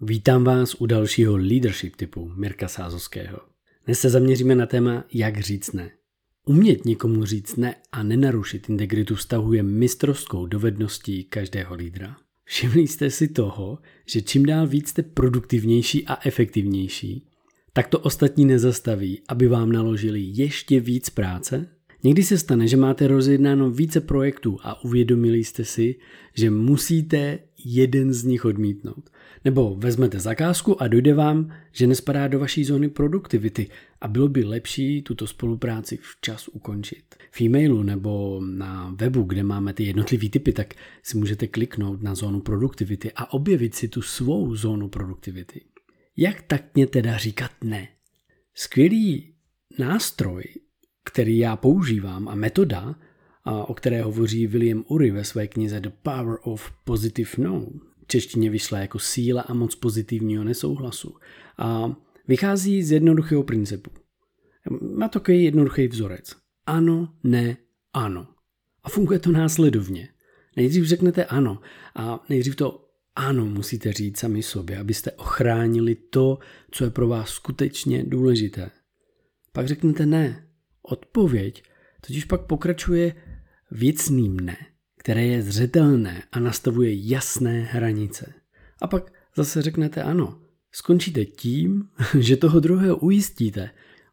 Vítám vás u dalšího leadership typu Mirka Sázovského. Dnes se zaměříme na téma, jak říct ne. Umět někomu říct ne a nenarušit integritu vztahu je mistrovskou dovedností každého lídra. Všimli jste si toho, že čím dál víc jste produktivnější a efektivnější, tak to ostatní nezastaví, aby vám naložili ještě víc práce? Někdy se stane, že máte rozjednáno více projektů a uvědomili jste si, že musíte jeden z nich odmítnout. Nebo vezmete zakázku a dojde vám, že nespadá do vaší zóny produktivity a bylo by lepší tuto spolupráci včas ukončit. V e-mailu nebo na webu, kde máme ty jednotlivé typy, tak si můžete kliknout na zónu produktivity a objevit si tu svou zónu produktivity. Jak taktně teda říkat ne? Skvělý nástroj, který já používám a metoda, o které hovoří William Ury ve své knize The Power of Positive No, češtině vyšla jako síla a moc pozitivního nesouhlasu. A vychází z jednoduchého principu. Má takový jednoduchý vzorec. Ano, ne, ano. A funguje to následovně. Nejdřív řeknete ano a nejdřív to ano musíte říct sami sobě, abyste ochránili to, co je pro vás skutečně důležité. Pak řeknete ne. Odpověď totiž pak pokračuje věcným ne které je zřetelné a nastavuje jasné hranice. A pak zase řeknete ano. Skončíte tím, že toho druhého ujistíte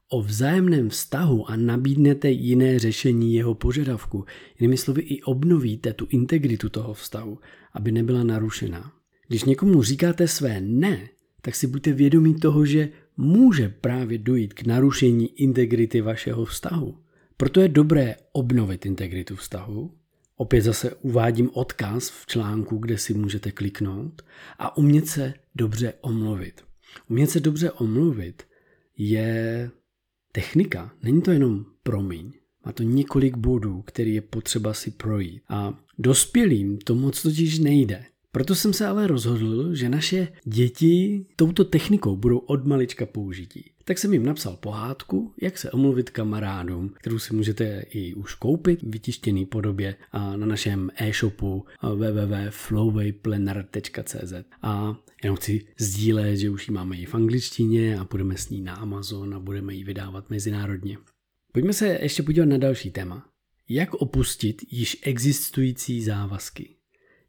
o vzájemném vztahu a nabídnete jiné řešení jeho požadavku. Jinými slovy i obnovíte tu integritu toho vztahu, aby nebyla narušená. Když někomu říkáte své ne, tak si buďte vědomí toho, že může právě dojít k narušení integrity vašeho vztahu. Proto je dobré obnovit integritu vztahu, Opět zase uvádím odkaz v článku, kde si můžete kliknout a umět se dobře omluvit. Umět se dobře omluvit je technika, není to jenom promiň. Má to několik bodů, který je potřeba si projít. A dospělým to moc totiž nejde. Proto jsem se ale rozhodl, že naše děti touto technikou budou od malička použití. Tak jsem jim napsal pohádku, jak se omluvit kamarádům, kterou si můžete i už koupit v vytištěné podobě a na našem e-shopu www.flowwayplanner.cz A jenom chci sdílet, že už ji máme i v angličtině a budeme s ní na Amazon a budeme ji vydávat mezinárodně. Pojďme se ještě podívat na další téma. Jak opustit již existující závazky?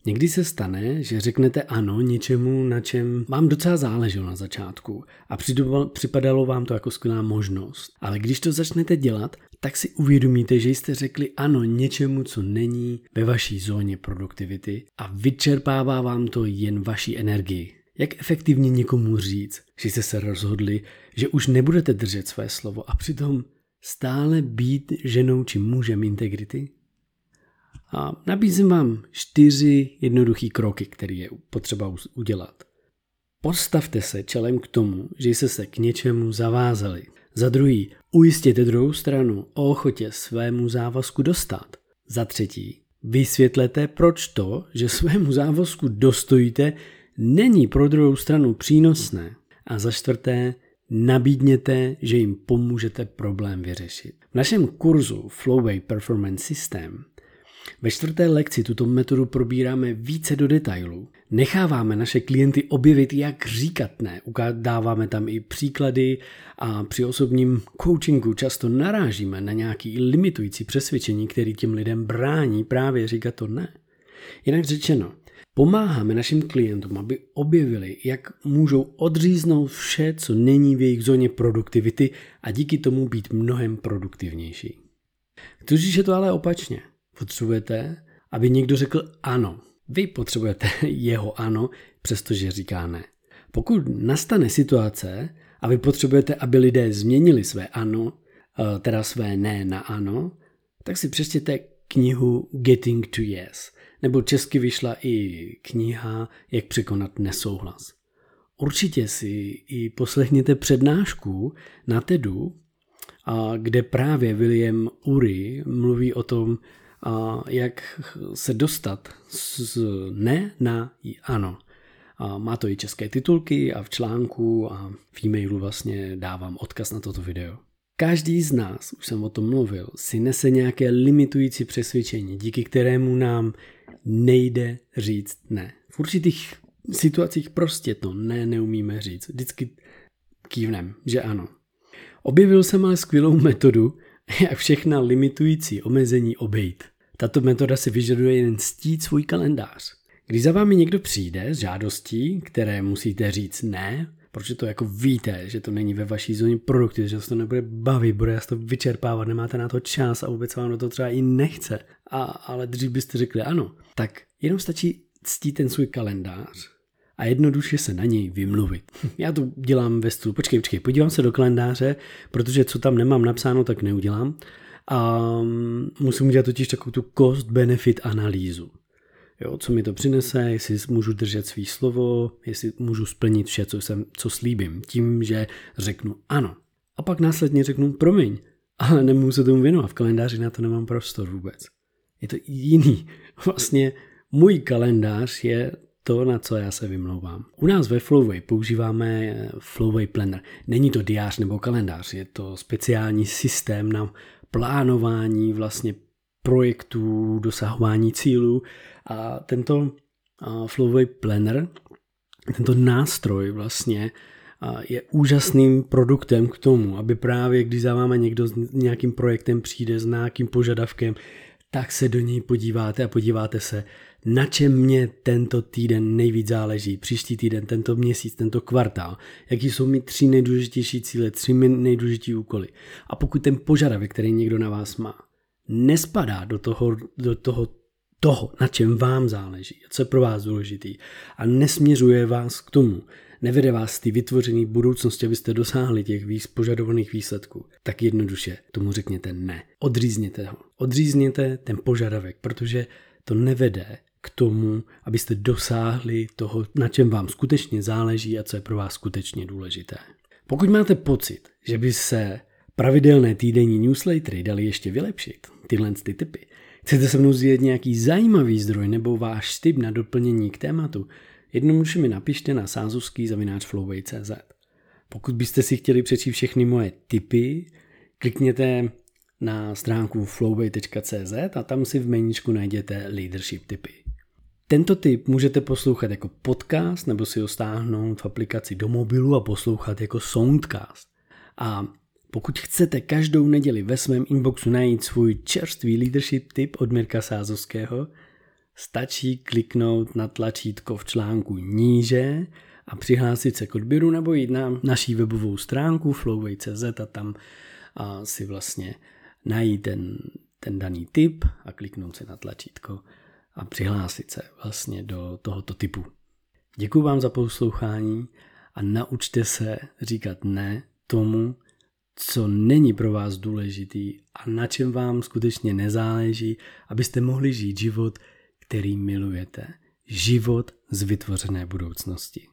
Někdy se stane, že řeknete ano něčemu, na čem vám docela záleželo na začátku a připadalo vám to jako skvělá možnost. Ale když to začnete dělat, tak si uvědomíte, že jste řekli ano něčemu, co není ve vaší zóně produktivity a vyčerpává vám to jen vaší energii. Jak efektivně někomu říct, že jste se rozhodli, že už nebudete držet své slovo a přitom stále být ženou či mužem integrity? A nabízím vám čtyři jednoduché kroky, které je potřeba udělat. Postavte se čelem k tomu, že jste se k něčemu zavázali. Za druhý, ujistěte druhou stranu o ochotě svému závazku dostat. Za třetí, vysvětlete, proč to, že svému závazku dostojíte, není pro druhou stranu přínosné. A za čtvrté, nabídněte, že jim pomůžete problém vyřešit. V našem kurzu Flowway Performance System ve čtvrté lekci tuto metodu probíráme více do detailů. Necháváme naše klienty objevit, jak říkat ne. Dáváme tam i příklady a při osobním coachingu často narážíme na nějaký limitující přesvědčení, který těm lidem brání právě říkat to ne. Jinak řečeno, Pomáháme našim klientům, aby objevili, jak můžou odříznout vše, co není v jejich zóně produktivity a díky tomu být mnohem produktivnější. Tužíš je to ale opačně. Potřebujete, aby někdo řekl ano. Vy potřebujete jeho ano, přestože říká ne. Pokud nastane situace a vy potřebujete, aby lidé změnili své ano, eh, teda své ne na ano, tak si přečtěte knihu Getting to Yes. Nebo česky vyšla i kniha Jak překonat nesouhlas. Určitě si i poslechněte přednášku na TEDu, kde právě William Ury mluví o tom, jak se dostat z ne na ano. A má to i české titulky a v článku a v e-mailu vlastně dávám odkaz na toto video. Každý z nás, už jsem o tom mluvil, si nese nějaké limitující přesvědčení, díky kterému nám nejde říct ne. V určitých situacích prostě to ne, neumíme říct. Vždycky kývnem, že ano. Objevil jsem ale skvělou metodu, jak všechna limitující omezení obejít. Tato metoda si vyžaduje jen stít svůj kalendář. Když za vámi někdo přijde s žádostí, které musíte říct ne, protože to jako víte, že to není ve vaší zóně produkty, že se to nebude bavit, bude vás to vyčerpávat, nemáte na to čas a vůbec vám do to třeba i nechce, a, ale dřív byste řekli ano, tak jenom stačí ctít ten svůj kalendář a jednoduše se na něj vymluvit. Já to dělám ve stylu, počkej, počkej, podívám se do kalendáře, protože co tam nemám napsáno, tak neudělám. A musím udělat totiž takovou tu cost-benefit analýzu. Jo, co mi to přinese, jestli můžu držet svý slovo, jestli můžu splnit vše, co, jsem, co slíbím, tím, že řeknu ano. A pak následně řeknu promiň, ale nemůžu se tomu věnovat, v kalendáři na to nemám prostor vůbec. Je to jiný. Vlastně můj kalendář je to, na co já se vymlouvám. U nás ve Flowway používáme eh, Flowway Planner. Není to diář nebo kalendář, je to speciální systém na plánování vlastně projektů, dosahování cílů. A tento Flowway Planner, tento nástroj vlastně je úžasným produktem k tomu, aby právě když za váma někdo s nějakým projektem přijde, s nějakým požadavkem, tak se do něj podíváte a podíváte se, na čem mě tento týden nejvíc záleží, příští týden, tento měsíc, tento kvartál, jaký jsou mi tři nejdůležitější cíle, tři nejdůležitější úkoly. A pokud ten požadavek, který někdo na vás má, nespadá do toho, do toho, toho, na čem vám záleží, co je pro vás důležitý a nesměřuje vás k tomu, nevede vás ty vytvořený budoucnosti, abyste dosáhli těch výz, požadovaných výsledků, tak jednoduše tomu řekněte ne. Odřízněte ho. Odřízněte ten požadavek, protože to nevede k tomu, abyste dosáhli toho, na čem vám skutečně záleží a co je pro vás skutečně důležité. Pokud máte pocit, že by se pravidelné týdenní newslettery dali ještě vylepšit, tyhle ty typy, chcete se mnou sdílet nějaký zajímavý zdroj nebo váš tip na doplnění k tématu, jednoduše mi napište na sázovský zavináč flowway.cz. Pokud byste si chtěli přečíst všechny moje tipy, klikněte na stránku flowway.cz a tam si v meníčku najděte leadership tipy. Tento tip můžete poslouchat jako podcast nebo si ho stáhnout v aplikaci do mobilu a poslouchat jako soundcast. A pokud chcete každou neděli ve svém inboxu najít svůj čerstvý leadership tip od Mirka Sázovského, stačí kliknout na tlačítko v článku níže a přihlásit se k odběru nebo jít na naší webovou stránku flowway.cz a tam a si vlastně najít ten, ten daný tip a kliknout se na tlačítko a přihlásit se vlastně do tohoto typu. Děkuji vám za poslouchání a naučte se říkat ne tomu, co není pro vás důležitý a na čem vám skutečně nezáleží, abyste mohli žít život, který milujete. Život z vytvořené budoucnosti.